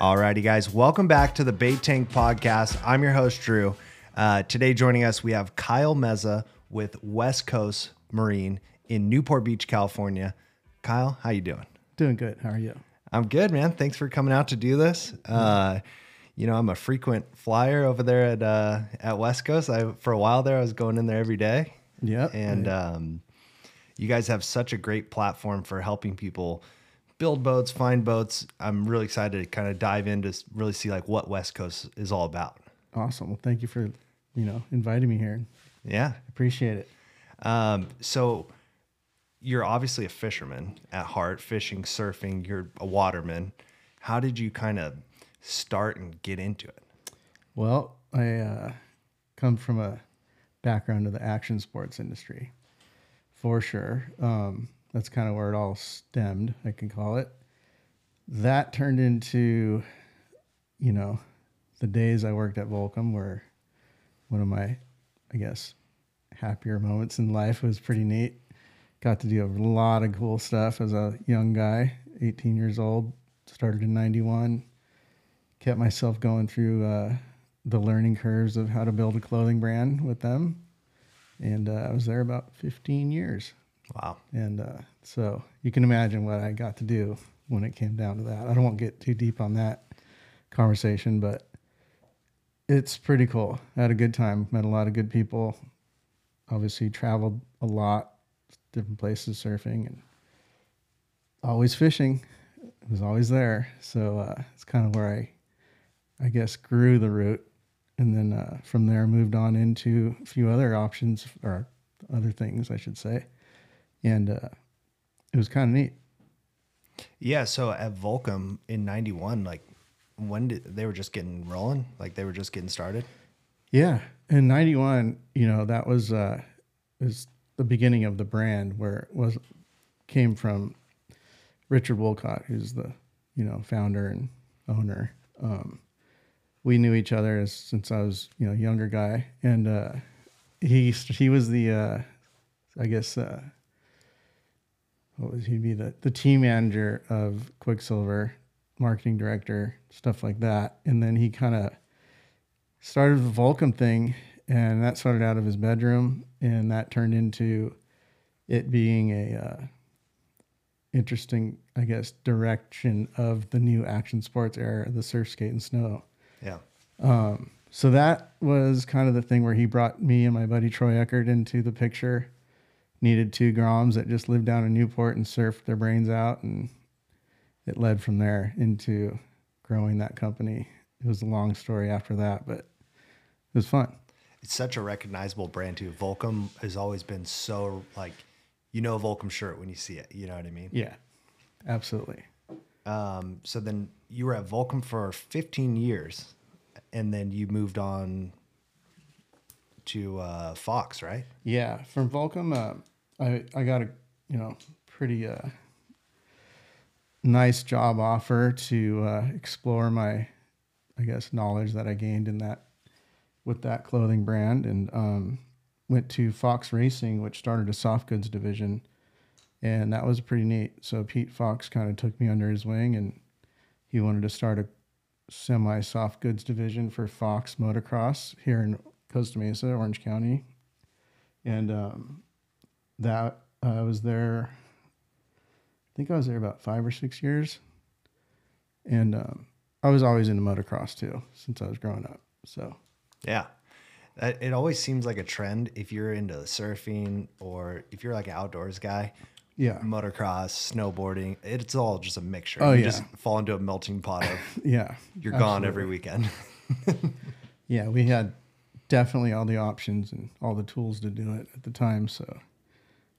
Alrighty, guys, welcome back to the Bait Tank Podcast. I'm your host, Drew. Uh, today, joining us, we have Kyle Meza with West Coast Marine in Newport Beach, California. Kyle, how you doing? Doing good. How are you? I'm good, man. Thanks for coming out to do this. Uh, you know, I'm a frequent flyer over there at uh, at West Coast. I for a while there, I was going in there every day. Yep. And um, you guys have such a great platform for helping people build boats, find boats. I'm really excited to kind of dive in to really see like what West Coast is all about. Awesome. Well, thank you for, you know, inviting me here. Yeah. Appreciate it. Um, so you're obviously a fisherman at heart, fishing, surfing, you're a waterman. How did you kind of start and get into it? Well, I uh, come from a background of the action sports industry, for sure. Um, that's kind of where it all stemmed, I can call it. That turned into, you know, the days I worked at Volcom were one of my, I guess, happier moments in life. It was pretty neat. Got to do a lot of cool stuff as a young guy, 18 years old, started in 91. Kept myself going through uh, the learning curves of how to build a clothing brand with them. And uh, I was there about 15 years. Wow. And uh, so you can imagine what I got to do when it came down to that. I don't want to get too deep on that conversation, but it's pretty cool. I had a good time, met a lot of good people. Obviously, traveled a lot, different places surfing, and always fishing. It was always there. So uh, it's kind of where I, I guess, grew the root. And then uh, from there, moved on into a few other options or other things, I should say and uh, it was kind of neat. Yeah. So at Volcom in '91, like when did they were just getting rolling? Like they were just getting started. Yeah, in '91, you know that was uh, was the beginning of the brand where it was came from Richard Woolcott, who's the you know founder and owner. Um, we knew each other as, since I was you know younger guy, and uh, he he was the uh, I guess uh, what was he'd be the the team manager of Quiksilver, marketing director, stuff like that. And then he kind of started the Volcom thing, and that started out of his bedroom, and that turned into it being a uh, interesting, I guess, direction of the new action sports era, the surf, skate, and snow. Yeah. Um, so that was kind of the thing where he brought me and my buddy Troy Eckert into the picture needed two Groms that just lived down in Newport and surfed their brains out. And it led from there into growing that company. It was a long story after that, but it was fun. It's such a recognizable brand too. Volcom has always been so like, you know, Volcom shirt when you see it. You know what I mean? Yeah, absolutely. Um, so then you were at Volcom for 15 years, and then you moved on to uh, Fox, right? Yeah, from Volcom, uh, I I got a you know pretty uh, nice job offer to uh, explore my I guess knowledge that I gained in that with that clothing brand. And um, went to Fox Racing, which started a soft goods division, and that was pretty neat. So Pete Fox kind of took me under his wing, and he wanted to start a semi soft goods division for Fox Motocross here in Costa Mesa, Orange County, and um, that uh, I was there. I think I was there about five or six years, and um, I was always into motocross too since I was growing up. So yeah, it always seems like a trend if you're into surfing or if you're like an outdoors guy. Yeah, motocross, snowboarding, it's all just a mixture. Oh you yeah, just fall into a melting pot of yeah. You're absolutely. gone every weekend. yeah, we had definitely all the options and all the tools to do it at the time. So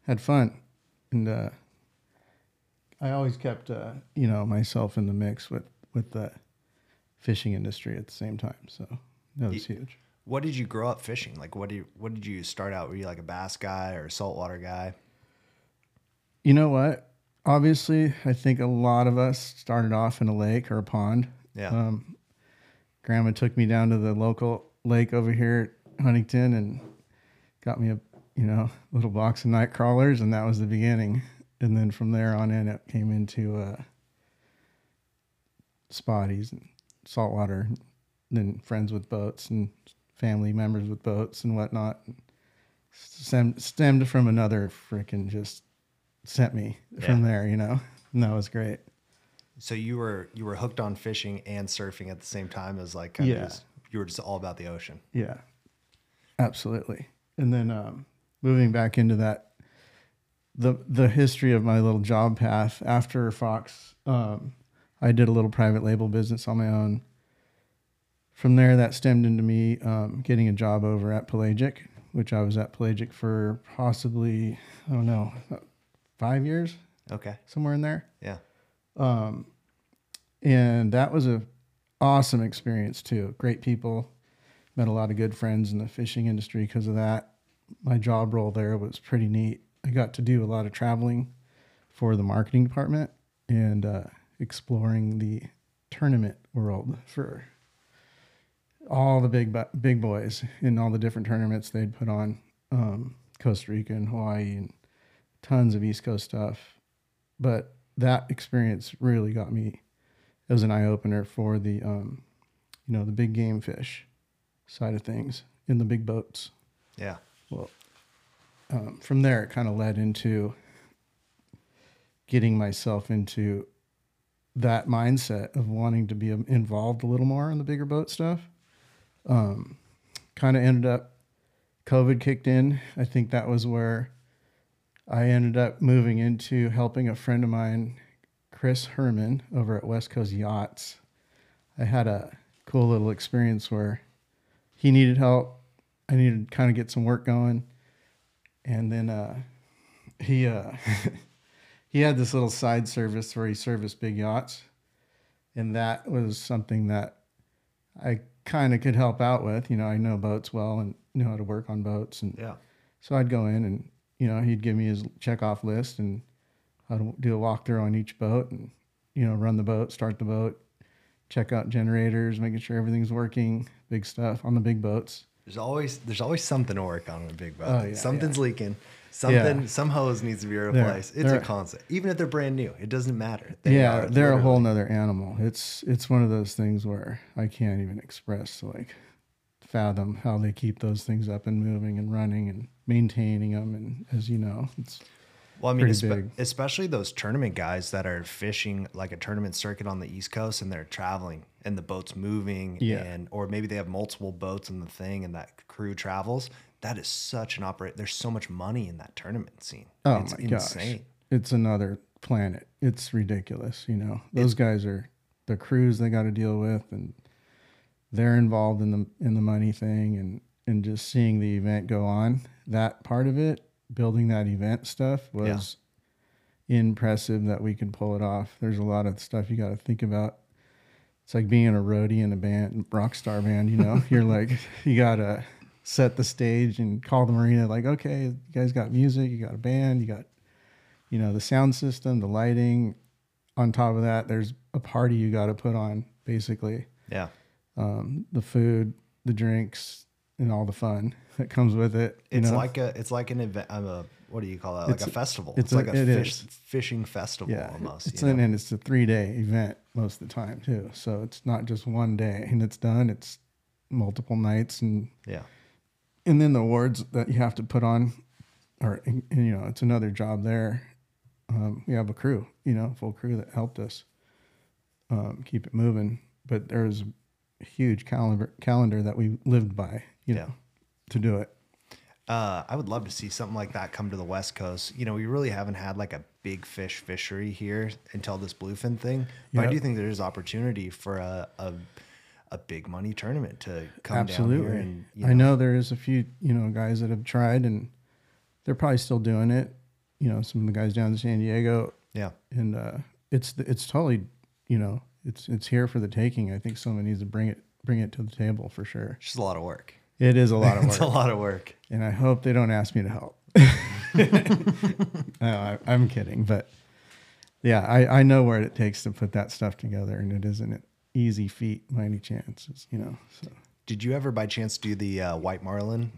had fun, and uh, I always kept uh, you know myself in the mix with with the fishing industry at the same time. So that was you, huge. What did you grow up fishing? Like, what did you, what did you start out? Were you like a bass guy or a saltwater guy? You know what? Obviously, I think a lot of us started off in a lake or a pond. Yeah. Um, grandma took me down to the local lake over here at Huntington and got me a you know, little box of night crawlers, and that was the beginning. And then from there on in, it came into uh, spotties and saltwater, and then friends with boats and family members with boats and whatnot. Stemmed, stemmed from another freaking just sent me from there, you know, and that was great. So you were you were hooked on fishing and surfing at the same time as like Yeah. just, you were just all about the ocean. Yeah, absolutely. And then um, moving back into that, the the history of my little job path after Fox, um, I did a little private label business on my own. From there, that stemmed into me um, getting a job over at Pelagic, which I was at Pelagic for possibly I don't know five years, Okay. somewhere in there Yeah. and that was a awesome experience too. Great people, met a lot of good friends in the fishing industry because of that. My job role there was pretty neat. I got to do a lot of traveling for the marketing department and uh, exploring the tournament world for all the big big boys in all the different tournaments they'd put on um, Costa Rica and Hawaii and tons of East Coast stuff. But that experience really got me was an eye opener for the um, you know the big game fish side of things in the big boats. Yeah. Well, um, from there it kind of led into getting myself into that mindset of wanting to be um, involved a little more in the bigger boat stuff. Um, kind of ended up, COVID kicked in. I think that was where I ended up moving into helping a friend of mine, Chris Herman, over at West Coast Yachts. I had a cool little experience where he needed help. I needed to kind of get some work going. And then uh, he uh, he had this little side service where he serviced big yachts. And that was something that I kind of could help out with. You know, I know boats well and know how to work on boats. And Yeah. so I'd go in and, you know, he'd give me his check off list and I'd do a walkthrough on each boat and, you know, run the boat, start the boat, check out generators, making sure everything's working, big stuff on the big boats. There's always there's always something to work on in a big boat. Oh, yeah, Something's leaking. Something Yeah. some hose needs to be They're- replaced. it's a they're- constant. Even if they're brand new, it doesn't matter. They yeah, are they're a whole nother animal. It's it's one of those things where I can't even express like fathom how they keep those things up and moving and running and maintaining them. And as you know, it's Well, I mean, espe- especially those tournament guys that are fishing like a tournament circuit on the East Coast and they're traveling and the boat's moving, Yeah. and or maybe they have multiple boats in the thing and that crew travels. That is such an operate. There's so much money in that tournament scene. oh it's my gosh, insane. it's another planet. It's ridiculous. You know, those guys are the crews they got to deal with, and they're involved in the in the money thing, and and just seeing the event go on. That part of it, building that event stuff was impressive that we could pull it off. There's a lot of stuff you got to think about. It's like being a roadie in a band, rock star band. You know, you're like you gotta set the stage and call the marina. Like, okay, you guys got music, you got a band, you got you know the sound system, the lighting. On top of that, there's a party you got to put on, basically. Yeah. Um, the food, the drinks, and all the fun that comes with it. you It's know? like a it's like an event. I'm a what do you call that? Like It's a festival. it's It's, a- like a it fish, fishing festival yeah, almost. It's an, and it's a three day event most of the time too. So it's not just one day and it's done. It's multiple nights and yeah. and then the awards that you have to put on, or and, you know, it's another job there. Um, we have a crew, you know, full crew that helped us um, keep it moving. But there's huge calendar calendar that we lived by, you know, to do it. Uh, I would love to see something like that come to the West Coast. You know, we really haven't had like a big fish fishery here until this bluefin thing. But I do think there's opportunity for a, a a big money tournament to come Absolutely. down here. And you I know there is a few, you know, guys that have tried and they're probably still doing it. You know, some of the guys down in San Diego, yeah, and uh, it's it's totally, you know, it's it's here for the taking. I think someone needs to bring it bring it to the table for sure. it's just a lot of work. It is a lot of work. It's a lot of work. and I hope they don't ask me to help. no, I, I'm kidding, but yeah, I, I know what it takes to put that stuff together, and it isn't an easy feat by any chance. You know, so Did you ever by chance do the uh, White Marlin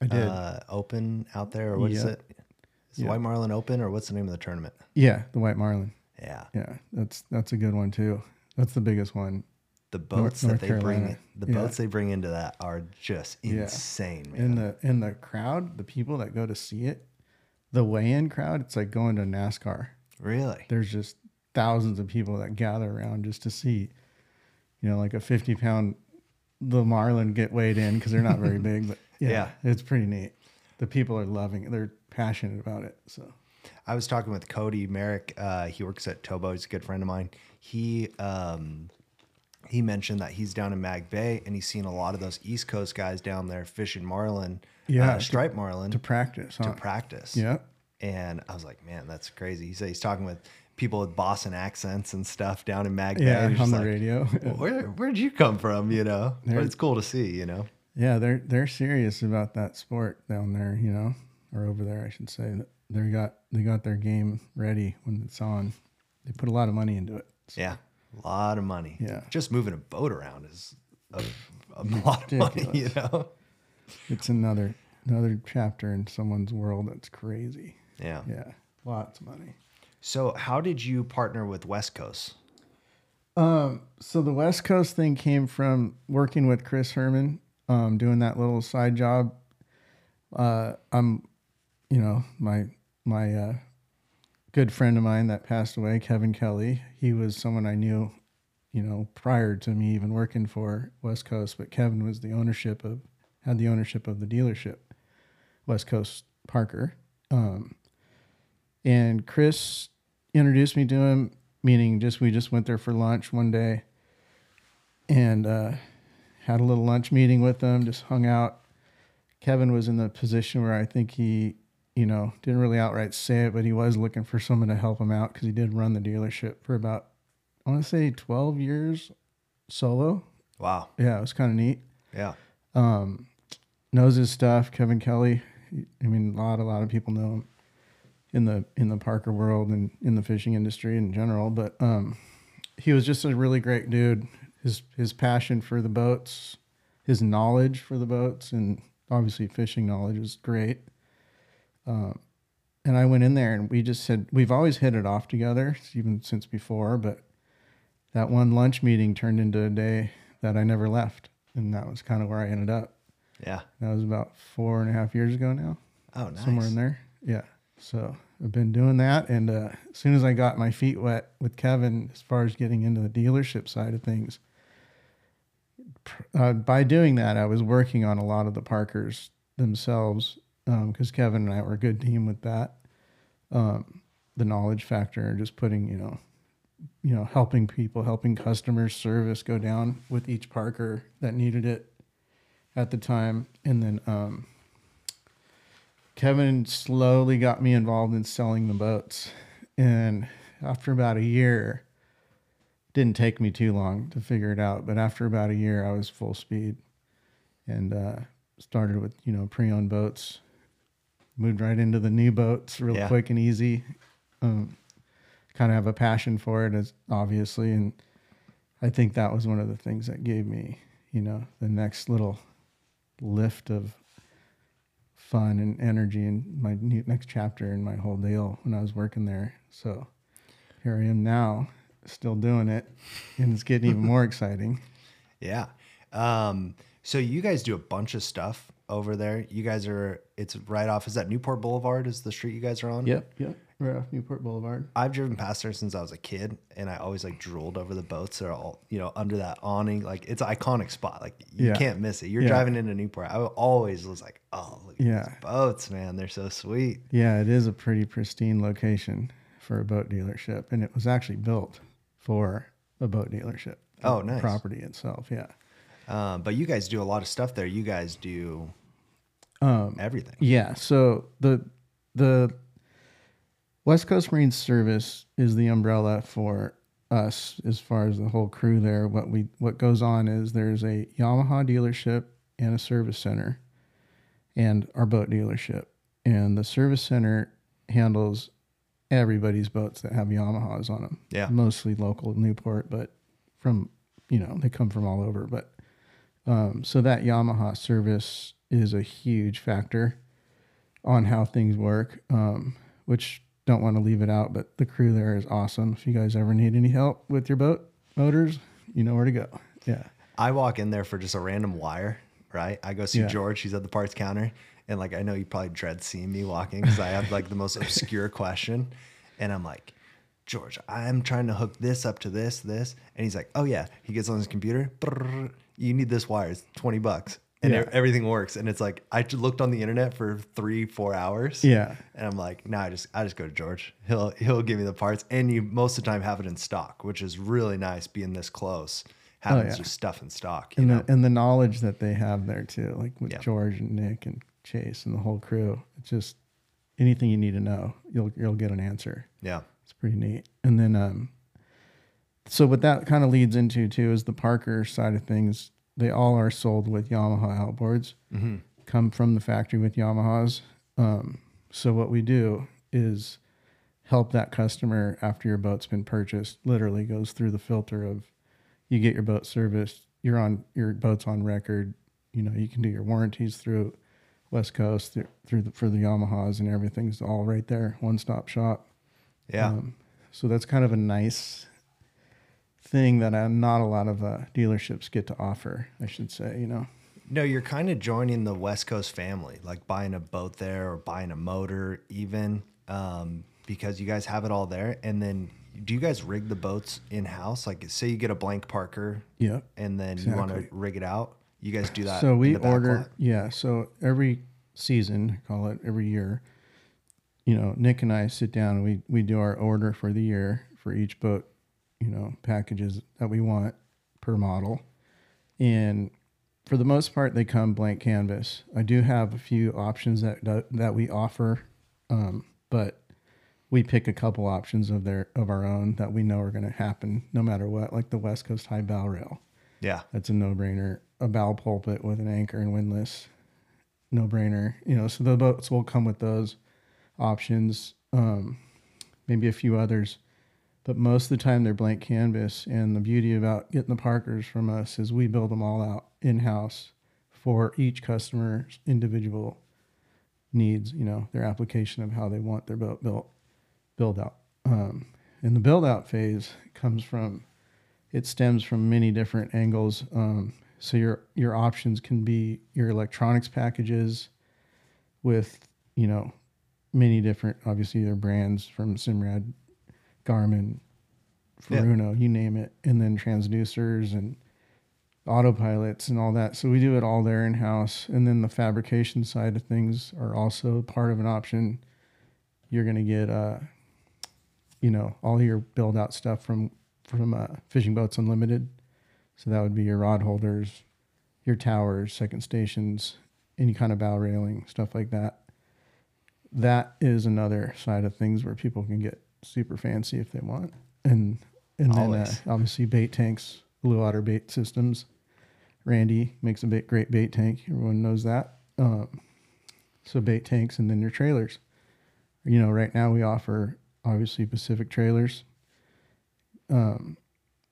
I did. uh, Open out there, or what is Yeah. it? Is it Yeah. White Marlin Open, or what's the name of the tournament? yeah, the white marlin. Yeah, Yeah, that's that's a good one too. That's the biggest one. The boats North that they bring, the Yeah. boats they bring into that are just Yeah. insane, man. In the in the crowd, the people that go to see it, the weigh-in crowd, it's like going to NASCAR. really? There's just thousands of people that gather around just to see, you know, like a 50 pound the Marlin get weighed in because they're not very big, but yeah, Yeah. it's pretty neat. The people are loving it. They're passionate about it. So I was talking with Cody Merrick. Uh, he works at Tobo. He's a good friend of mine. He um, he mentioned that he's down in Mag Bay and he's seen a lot of those East Coast guys down there fishing marlin, Yeah, uh, striped marlin to practice, to practice. yeah. And I was like, man, that's crazy. He said he's talking with people with Boston accents and stuff down in Mag Bay. Yeah, on the like, radio. Where where'd you come from? You know, but They're- it's cool to see. You know, Yeah, they're they're serious about that sport down there, you know, or over there, I should say. They got they got their game ready when it's on. They put a lot of money into it. So, yeah, a lot of money. Yeah. just moving a boat around is a, a lot of money. You know. It's another another chapter in someone's world that's crazy. Yeah. Yeah, lots of money. So, how did you partner with West Coast? Um, so the West Coast thing came from working with Chris Herman, um, doing that little side job. Uh, I'm, you know, my my uh, good friend of mine that passed away, Kevin Kelly. He was someone I knew, you know, prior to me even working for West Coast. But Kevin was the ownership of had the ownership of the dealership, West Coast Parker. Um, and Chris introduced me to him, meaning just we just went there for lunch one day and uh, had a little lunch meeting with them, just hung out. Kevin was in the position where I think he, you know, didn't really outright say it, but he was looking for someone to help him out because he did run the dealership for about, I want to say 12 years solo. Wow. Yeah, it was kind of neat. Yeah. Um, knows his stuff. Kevin Kelly. I mean, a lot, a lot of people know him in the in the Parker world and in the fishing industry in general. But um, he was just a really great dude. His his passion for the boats, his knowledge for the boats, and obviously fishing knowledge is great. Um, and I went in there and we just said we've always hit it off together, even since before. But that one lunch meeting turned into a day that I never left, and that was kind of where I ended up. Yeah. That was about four and a half years ago now, Oh, nice. somewhere in there. Yeah. So I've been doing that, and uh, as soon as I got my feet wet with Kevin, as far as getting into the dealership side of things, uh, by doing that, I was working on a lot of the Parkers themselves because Kevin and I were a good team with that. Um, the knowledge factor, just putting you know, you know, helping people, helping customer service go down with each Parker that needed it at the time, and then um, Kevin slowly got me involved in selling the boats, and after about a year, didn't take me too long to figure it out. But after about a year, I was full speed, and uh, started with you know pre-owned boats, moved right into the new boats real Yeah. quick and easy. Um, kind of have a passion for it, as obviously, and I think that was one of the things that gave me, you know, the next little lift of fun and energy in my new, next chapter in my whole deal when I was working there. So here I am now, still doing it, and it's getting even more exciting. Yeah. Um, so you guys do a bunch of stuff over there. You guys are, it's right off, is that Newport Boulevard is the street you guys are on? Yep, yep. Right off Newport Boulevard. I've driven past there since I was a kid and I always like drooled over the boats that are all, you know, under that awning. Like it's an iconic spot. Like you Yeah. can't miss it. You're Yeah. driving into Newport. I always was like, oh, look at Yeah. these boats, man. They're so sweet. Yeah, it is a pretty pristine location for a boat dealership, and it was actually built for a boat dealership. the Oh, nice. Property itself, yeah. Um, but you guys do a lot of stuff there. You guys do Um, everything. Yeah. So the the West Coast Marine Service is the umbrella for us as far as the whole crew there. What we what goes on is there's a Yamaha dealership and a service center and our boat dealership. And the service center handles everybody's boats that have Yamahas on them. Yeah. Mostly local Newport, but from you know, they come from all over. But um, so that Yamaha service is a huge factor on how things work, um, which don't want to leave it out, but the crew there is awesome. If you guys ever need any help with your boat, motors, you know where to go. Yeah. I walk in there for just a random wire, right? I go see Yeah. George. He's at the parts counter, and like I know you probably dread seeing me walking because I have like the most obscure question, and I'm like, George, I'm trying to hook this up to this, this, and he's like, Oh yeah. He gets on his computer. "Brrr, You need this wire. It's twenty bucks, and Yeah. everything works. And it's like I just looked on the internet for three, four hours. Yeah. And I'm like, no, I just I just go to George. He'll he'll give me the parts, and you most of the time have it in stock, which is really nice being this close, having Oh, yeah. just stuff in stock. You And know, the and the knowledge that they have there too, like with Yeah. George and Nick and Chase and the whole crew. It's just anything you need to know, you'll you'll get an answer. yeah, It's pretty neat. And then, um, so what that kind of leads into too is the Parker side of things. They all are sold with Yamaha outboards, come from the factory with Yamahas. Um, so what we do is help that customer after your boat's been purchased. Literally goes through the filter of you get your boat serviced, you're on your boat's on record. You know, you can do your warranties through West Coast through, through the, for the Yamahas and everything's all right there, one stop shop. yeah, Um, so that's kind of a nice thing that uh, not a lot of uh, dealerships get to offer, I should say, you know. no, you're kind of joining the West Coast family, like buying a boat there or buying a motor, even um, because you guys have it all there. And then, do you guys rig the boats in house? Like, say you get a blank Parker, Yep. and then you want to rig it out. You guys do that. So we order, lot? yeah. So every season, call it every year, you know, Nick and I sit down and we, we do our order for the year for each boat, you know, packages that we want per model. And for the most part, they come blank canvas. I do have a few options that that, that we offer, um, but we pick a couple options of their of our own that we know are going to happen no matter what, like the West Coast High Bow Rail. Yeah, That's a no brainer. A bow pulpit with an anchor and windlass, no brainer. You know, so the boats will come with those options, um, maybe a few others, but most of the time they're blank canvas. And the beauty about getting the Parkers from us is we build them all out in house for each customer's individual needs. You know, their application of how they want their boat built, build out. Um, and the build out phase comes from it stems from many different angles. Um, so your your options can be your electronics packages with you know many different obviously their brands from Simrad, Garmin, Yeah. Furuno, you name it, and then transducers and autopilots and all that. So we do it all there in house, and then the fabrication side of things are also part of an option. You're gonna get uh, you know, all your build out stuff from from uh, Fishing Boats Unlimited. So that would be your rod holders, your towers, second stations, any kind of bow railing, stuff like that. That is another side of things where people can get super fancy if they want, and and then uh, obviously bait tanks, blue water bait systems. Randy makes a bait, great bait tank. Everyone knows that. Um, so bait tanks, and then your trailers. You know, right now we offer obviously Pacific trailers, um,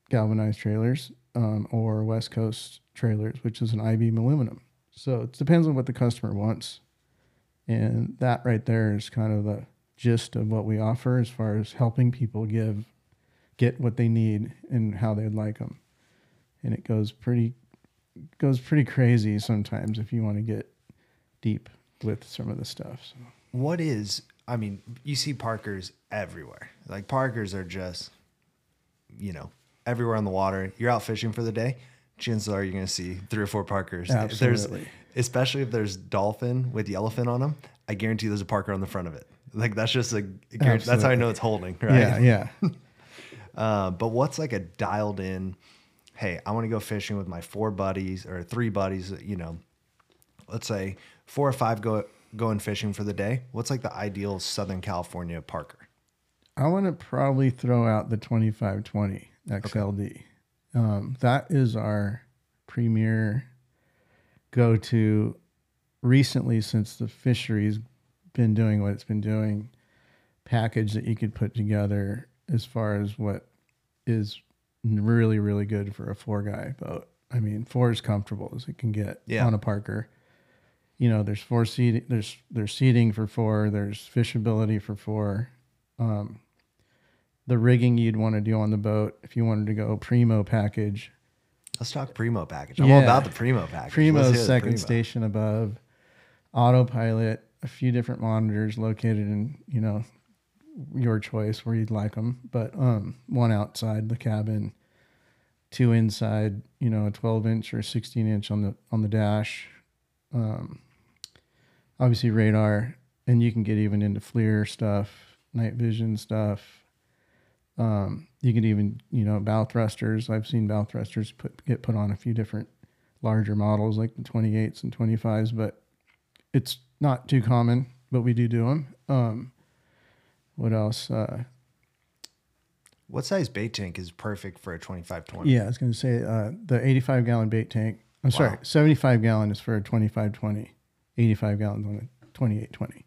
galvanized trailers, um, or West Coast trailers, which is an I beam aluminum. So it depends on what the customer wants, and that right there is kind of the gist of what we offer as far as helping people give get what they need and how they'd like them. And it goes pretty goes pretty crazy sometimes if you want to get deep with some of the stuff. So. what is i mean you see parkers everywhere like parkers are just you know everywhere on the water you're out fishing for the day chances are you're going to see three or four parkers If Absolutely. especially if there's dolphin with yellowfin on them i guarantee there's a parker on the front of it like that's just a guarantee, that's how i know it's holding right? Yeah, yeah. uh, but what's like a dialed in hey i want to go fishing with my four buddies or three buddies you know? Let's say four or five go going fishing for the day. What's like the ideal southern california parker? I want to probably throw out the 2520 XLD. Um, that is our premier go to recently since the fishery's been doing what it's been doing package that you could put together as far as what is really, really good for a four guy boat. I mean, four is comfortable as it can get Yeah. on a Parker. You know, there's four seating, there's there's seating for four, there's fishability for four. Um, the rigging you'd want to do on the boat. If you wanted to go primo package, Let's talk primo package. I'm all about the primo package. Primo second primo. station above, autopilot, a few different monitors located in you know your choice where you'd like them, but um, one outside the cabin, two inside. You know, a 12 inch or 16 inch on the on the dash. Um, obviously radar, and you can get even into FLIR stuff, night vision stuff. Um, you can even, you know, bow thrusters. I've seen bow thrusters put get put on a few different larger models like the 28s and 25s, but it's not too common. But we do do them. Um, what else? Uh, What size bait tank is perfect for a 2520? yeah, I was going to say uh, the 85 gallon bait tank. I'm sorry, 75 gallon is for a 2520, 85 gallons on a 2820.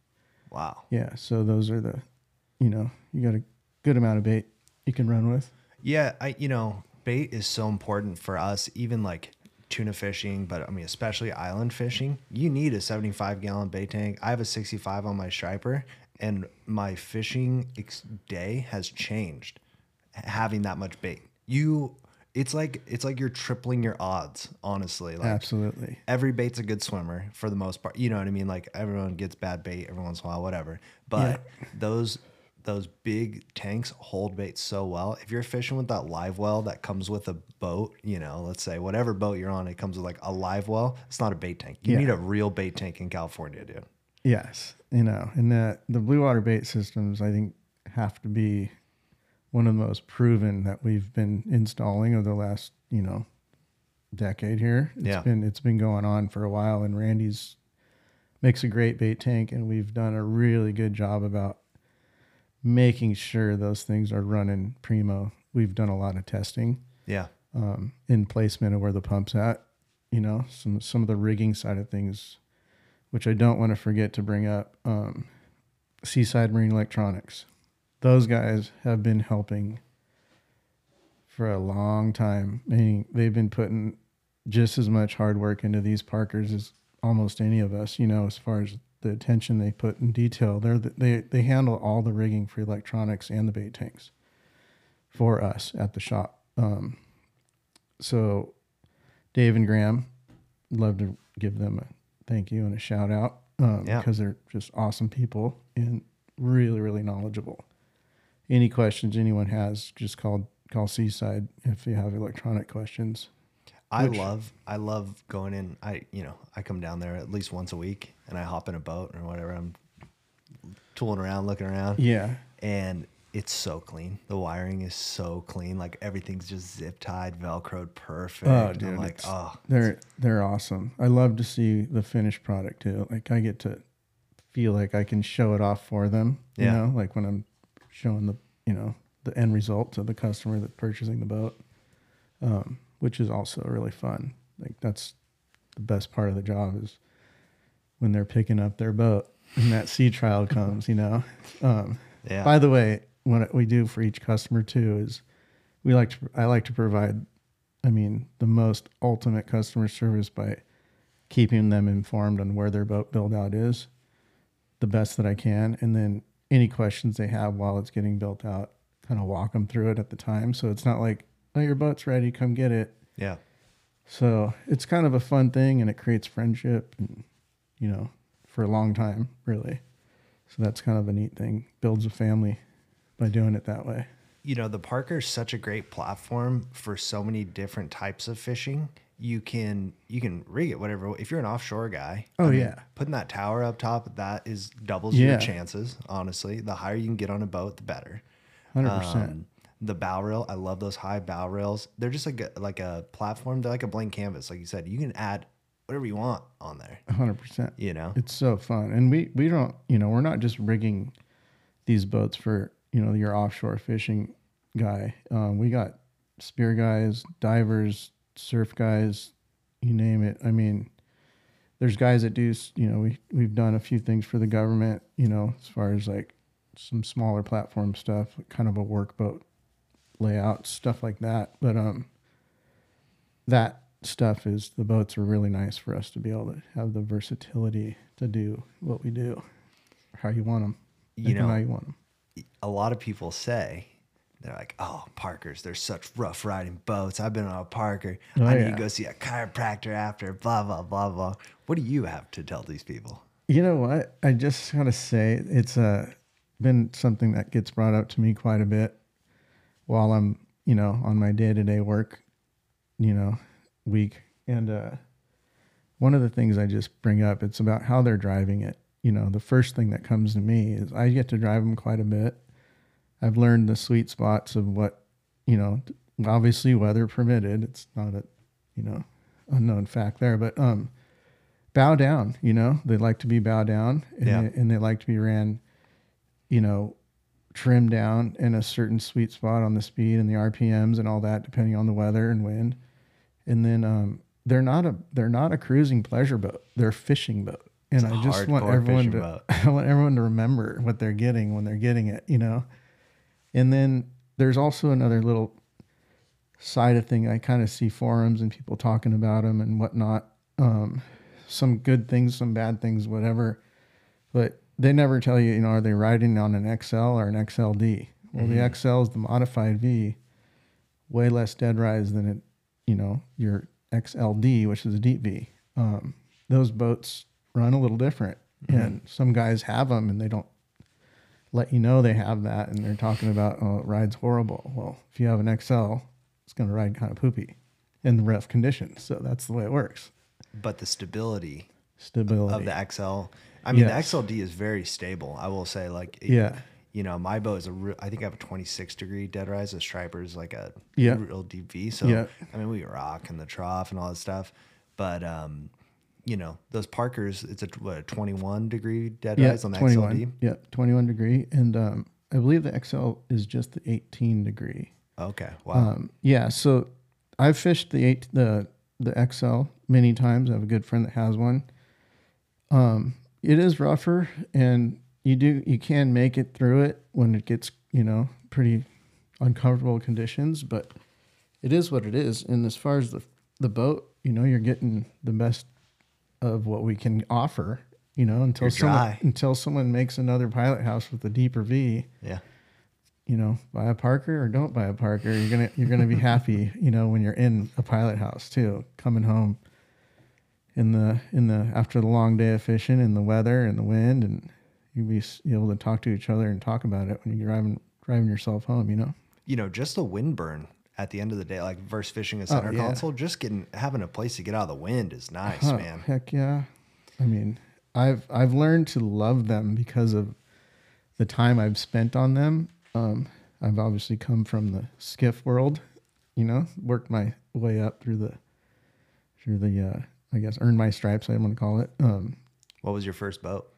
Wow. Yeah, so those are the, you know, you got a good amount of bait you can run with. Yeah, I you know, bait is so important for us, even like tuna fishing, but I mean especially island fishing. You need a 75 gallon bait tank. I have a 65 on my striper, and my fishing ex- day has changed having that much bait. You, it's like it's like you're tripling your odds. Honestly, like Absolutely. every bait's a good swimmer for the most part. You know what I mean? Like everyone gets bad bait every once in a while, whatever. But those those big tanks hold bait so well. If you're fishing with that live well that comes with a boat, you know, let's say whatever boat you're on, it comes with like a live well. It's not a bait tank. You Yeah. need a real bait tank in California, dude. Yes, you know, and the the blue water bait systems I think have to be one of the most proven that we've been installing over the last you know decade here. It's Yeah. been it's been going on for a while, and Randy's makes a great bait tank, and we've done a really good job about making sure those things are running primo. We've done a lot of testing Yeah. um, in placement of where the pump's at. You know, some some of the rigging side of things, which I don't want to forget to bring up. Um, Seaside Marine Electronics, those guys have been helping for a long time. Meaning they've been putting just as much hard work into these Parkers as almost any of us. You know, as far as the attention they put in detail, they're the, they they handle all the rigging for electronics and the bait tanks for us at the shop. Um, so Dave and Graham, love to give them a thank you and a shout out um, Yeah. because they're just awesome people and really, really knowledgeable. Any questions anyone has, just call call Seaside if you have electronic questions. I Which- love I love going in. I you know I come down there at least once a week, and I hop in a boat or whatever. I'm tooling around, looking around. Yeah, and it's so clean. The wiring is so clean. Like everything's just zip tied, velcroed, perfect. Oh, I'm like, oh, they're they're awesome. I love to see the finished product too. Like I get to feel like I can show it off for them. You Yeah. know, like when I'm showing the you know the end result to the customer that's purchasing the boat, um, which is also really fun. Like that's the best part of the job is when they're picking up their boat and that sea trial comes. You know. Um, yeah, by the way, what we do for each customer too is we like to I like to provide I mean the most ultimate customer service by keeping them informed on where their boat build out is the best that I can and then any questions they have while it's getting built out kind of walk them through it at the time so it's not like oh your boat's ready come get it yeah. so it's kind of a fun thing and it creates friendship and you know for a long time really so that's kind of a neat thing builds a family by doing it that way You know, the Parker is such a great platform for so many different types of fishing. You can you can rig it whatever. If you're an offshore guy, Oh, yeah. putting that tower up top that is doubles Yeah. your chances. Honestly, the higher you can get on a boat, the better. 100% Um, the bow rail, I love those high bow rails. They're just like a, like a platform. They're like a blank canvas, like you said. You can add whatever you want on there. 100% You know, it's so fun and we we don't you know we're not just rigging these boats for you know your offshore fishing guy um, we got spear guys divers surf guys you name it i mean there's guys that do you know we we've done a few things for the government you know as far as like some smaller platform stuff kind of a workboat layout stuff like that but um that stuff is the boats are really nice for us to be able to have the versatility to do what we do how you want them You know, how you want them a lot of people say they're like, "Oh, Parkers, they're such rough riding boats. I've been on a Parker. Oh, I need yeah. to go see a chiropractor after." Blah blah blah blah. What do you have to tell these people? You know what? I just gotta say it's uh, been something that gets brought up to me quite a bit while I'm, you know, on my day to day work, you know, week. And uh, one of the things I just bring up, it's about how they're driving it. You know, the first thing that comes to me is I get to drive them quite a bit. I've learned the sweet spots of what, you know, obviously weather permitted. It's not a, you know, unknown fact there, but um, bow down. You know, they like to be bow down, and, Yeah. they, and they like to be ran, you know, trimmed down in a certain sweet spot on the speed and the RPMs and all that, depending on the weather and wind. And then um, they're not a they're not a cruising pleasure boat. They're a fishing boat. And It's I just want everyone to boat. I want everyone to remember what they're getting when they're getting it. You know. And then there's also another little side of thing. I kind of see forums and people talking about them and whatnot. Um, some good things, some bad things, whatever. But they never tell you, you know, are they riding on an XL or an XLD? Well, the XL is the modified V, way less dead rise than it, you know, your XLD, which is a deep V. Um, those boats run a little different, and some guys have them and they don't let you know they have that, and they're talking about oh, it rides horrible. Well, if you have an XL, it's going to ride kind of poopy in the rough conditions. So that's the way it works. But the stability Stability of the XL. I mean, Yes. the XLD is very stable. I will say, like, it- Yeah. You know, my boat is a real, I think I have a 26 degree dead rise. The striper is like a Yeah. real deep V. So, Yeah. I mean, we rock in the trough and all that stuff. But, um, you know, those Parkers, it's a, what, a 21 degree dead yeah, rise on the 21. XLD. Yeah, 21 degree. And um, I believe the XL is just the 18 degree. Okay. Wow. Um, yeah, so I've fished the eight the the XL many times. I have a good friend that has one. Um, it is rougher, and you do you can make it through it when it gets you know pretty uncomfortable conditions, but it is what it is. And as far as the the boat, you know, you're getting the best of what we can offer. You know, until someone until someone makes another pilot house with a deeper V yeah. you know, buy a Parker or don't buy a Parker. You're gonna you're gonna be happy, you know, when you're in a pilot house too, coming home in the in the after the long day of fishing and the weather and the wind, and you'd be able to talk to each other and talk about it when you're driving driving yourself home. You know, You know, just the wind burn at the end of the day, like versus fishing a center Oh, yeah. console, just getting, having a place to get out of the wind is nice, Huh, man. Heck yeah. I mean, I've I've learned to love them because of the time I've spent on them. Um, I've obviously come from the skiff world, you know, worked my way up through the through the uh, I guess earned my stripes, I didn't want to call it. Um, What was your first boat?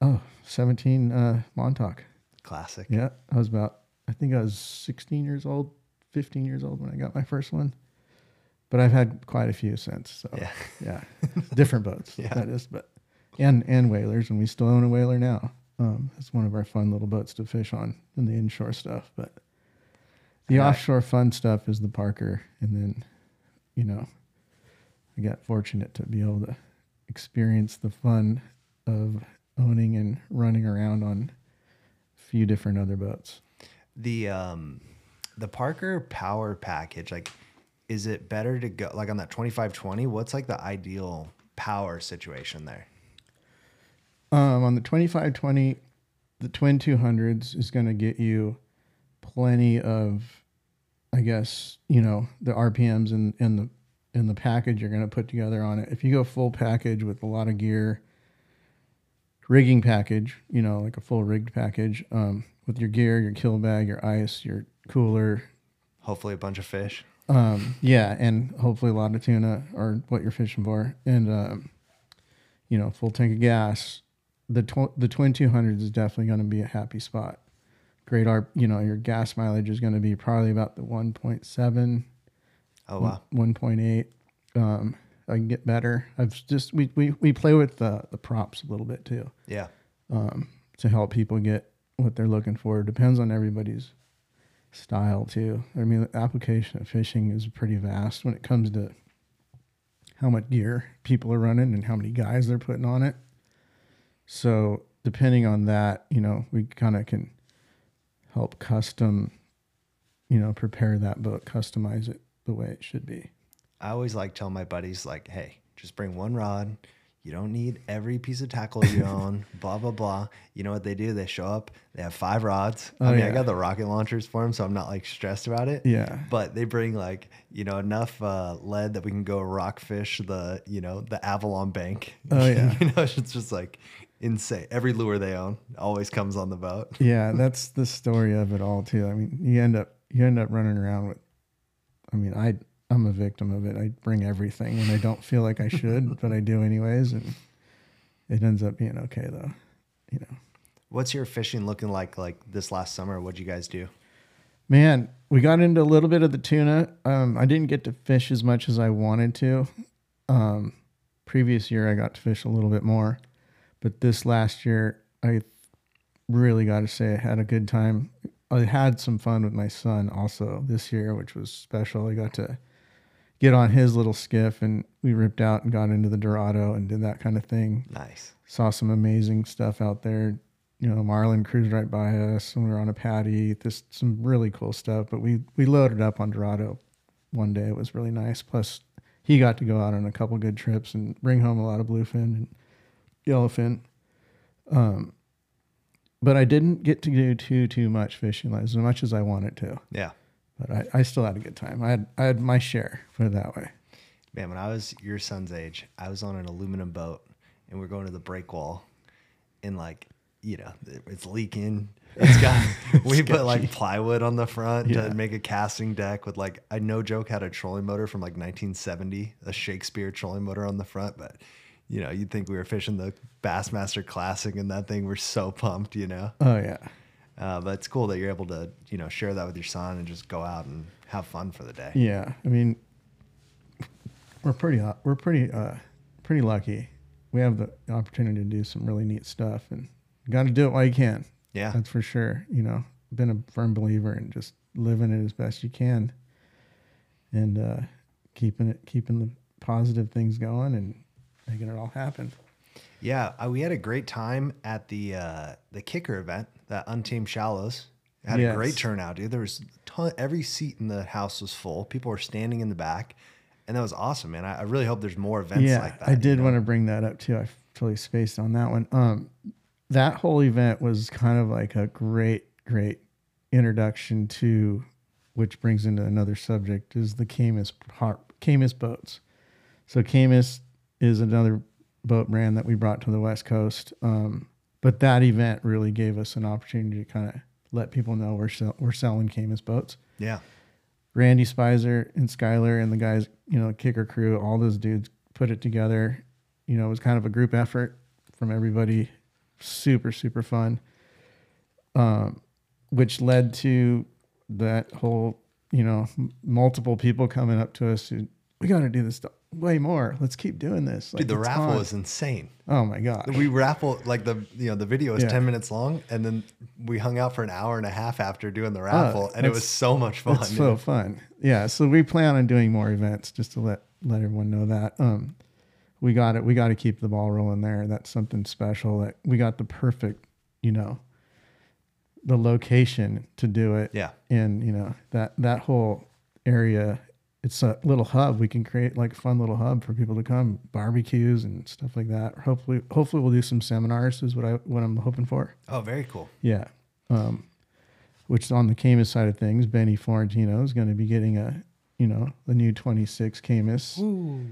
oh, 17 uh, Montauk. Classic. Yeah, I was about I think I was 16 years old, 15 years old when I got my first one. But I've had quite a few since. So Yeah. yeah, different boats. Yeah. that is. But and and whalers, and we still own a whaler now. Um, it's one of our fun little boats to fish on in the inshore stuff. But the And I- offshore fun stuff is the Parker, and then you know, I got fortunate to be able to experience the fun of owning and running around on a few different other boats. The um the Parker power package, like is it better to go like on that 2520? What's like the ideal power situation there? Um, on the 2520, the twin 200s is going to get you plenty of, I guess, you know, the RPMs and, and the, in the package you're going to put together on it. If you go full package with a lot of gear, rigging package, you know, like a full rigged package, um, with your gear, your kill bag, your ice, your cooler, Hopefully a bunch of fish. um, yeah, and hopefully a lot of tuna or what you're fishing for, and um, you know, full tank of gas. The tw- the twin two hundreds is definitely going to be a happy spot. Great R, you know, your gas mileage is going to be probably about the one point seven, Oh wow. one point eight. Um, I can get better. I've just we we, we play with the the props a little bit too Yeah. um, to help people get what they're looking for. Depends on everybody's style too. I mean, the application of fishing is pretty vast when it comes to how much gear people are running and how many guys they're putting on it. So depending on that, you know, we kind of can help custom you know, prepare that boat, customize it the way it should be. I always like tell my buddies like, hey, just bring one rod. You don't need every piece of tackle you own. blah blah blah. You know what they do? They show up. They have five rods. I Oh, mean, I got the rocket launchers for them, so I'm not like stressed about it. Yeah. But they bring like you know enough uh, lead that we can go rockfish the you know the Avalon Bank. Oh, yeah. you know it's just like insane. Every lure they own always comes on the boat. Yeah, that's the story of it all too. I mean, you end up you end up running around with I mean, I I'm a victim of it. I bring everything and I don't feel like I should, but I do anyways and it ends up being okay though. You know. What's your fishing looking like like this last summer? What'd you guys do? Man, we got into a little bit of the tuna. Um, I didn't get to fish as much as I wanted to. Um, previous year, I got to fish a little bit more, but this last year, I really got to say I had a good time. I had some fun with my son also this year, which was special. I got to get on his little skiff and we ripped out and got into the Dorado and did that kind of thing Nice. saw some amazing stuff out there. You know, Marlin cruised right by us and we were on a patty. Just some really cool stuff. But we we loaded up on Dorado one day. It was really nice. Plus, he got to go out on a couple good trips and bring home a lot of bluefin and yellowfin. Um, but I didn't get to do too too much fishing as much as I wanted to. Yeah. But I, I still had a good time. I had I had my share. Put it that way. Man, when I was your son's age, I was on an aluminum boat and we're going to the break wall and like, you know, it's leaking. It's got we put like plywood on the front Yeah. to make a casting deck with like I no joke had a trolling motor from like 1970, a Shakespeare trolling motor on the front, but you know, you'd think we were fishing the Bassmaster Classic and that thing. We're so pumped, you know. Oh yeah. Uh, but it's cool that you're able to, you know, share that with your son and just go out and have fun for the day. Yeah, I mean, we're pretty uh, we're pretty uh, pretty lucky. We have the opportunity to do some really neat stuff, and got to do it while you can. Yeah. That's for sure. You know, been a firm believer in just living it as best you can, and uh, keeping it keeping the positive things going and making it all happen. Yeah, uh, we had a great time at the uh, the kicker event, that Untamed Shallows. Had a great turnout, dude. There was ton, every seat in the house was full. People were standing in the back, and that was awesome, man. I, I really hope there's more events yeah, like that. I you did know? want to bring that up too. I totally spaced on that one. Um, that whole event was kind of like a great, great introduction to, which brings into another subject is the Caymas Caymas boats. So Caymas is another boat brand that we brought to the West Coast. Um, but that event really gave us an opportunity to kind of let people know we're sell- we're selling Caymas boats. Yeah, Randy Spicer and Skyler and the guys, you know, kicker crew, all those dudes put it together. You know, it was kind of a group effort from everybody. Super, super fun. Um, which led to that whole, you know, m- multiple people coming up to us who, we got to do this stuff way more. Let's keep doing this. dude, the raffle fun." was insane. oh my God. We raffle like the you know the video is Yeah. ten minutes long, and then we hung out for an hour and a half after doing the raffle, and it was so much fun. It's so fun. Yeah. So we plan on doing more events just to let let everyone know that. Um, we got it. We got to keep the ball rolling there. That's something special. That we got the perfect, you know, the location to do it. Yeah. And you know that that whole area. It's a little hub. We can create like a fun little hub for people to come, barbecues and stuff like that. Hopefully, hopefully we'll do some seminars. Is what I what I'm hoping for. Oh, very cool. Yeah. Um, which on the Caymas side of things, Benny Florentino is going to be getting a, you know, the new 26 Caymas. Ooh.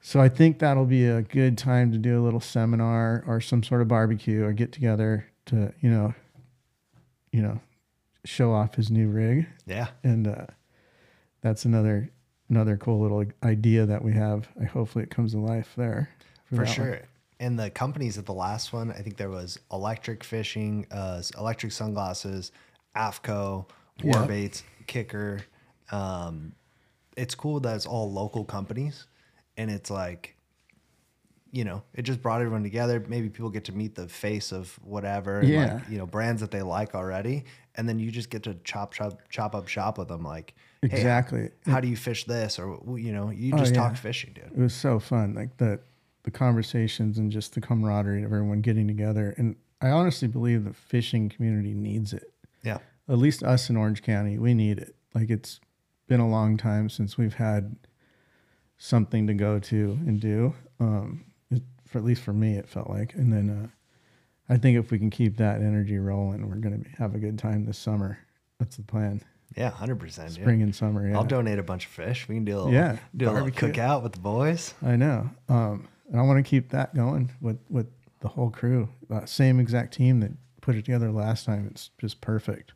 So I think that'll be a good time to do a little seminar or some sort of barbecue or get together to, you know, you know, show off his new rig. Yeah, And uh, that's another another cool little idea that we have. I hopefully it comes to life there. for one. sure. And the companies at the last one, I think there was Electric Fishing, uh, Electric Sunglasses, AFCO, Yeah. Warbaits, Kicker. Um, it's cool that it's all local companies, and it's like, you know, it just brought everyone together. Maybe people get to meet the face of whatever, Yeah. like, you know, brands that they like already, and then you just get to chop chop chop up shop with them. Like, hey, Exactly. how do you fish this, or you know, you Oh, just yeah. talk fishing, dude. it was so fun like the the conversations and just the camaraderie of everyone getting together and i honestly believe the fishing community needs it Yeah, at least us in orange county we need it Like it's been a long time since we've had something to go to and do. Um, it, for at least for me, it felt like. And then uh, I think if we can keep that energy rolling, we're gonna have a good time this summer. That's the plan. Yeah, hundred percent. Spring and summer. Yeah, I'll donate a bunch of fish. We can do a little, Yeah, do a little barbecue. cookout with the boys. I know. Um, and I want to keep that going with with the whole crew. Uh, same exact team that put it together last time. It's just perfect.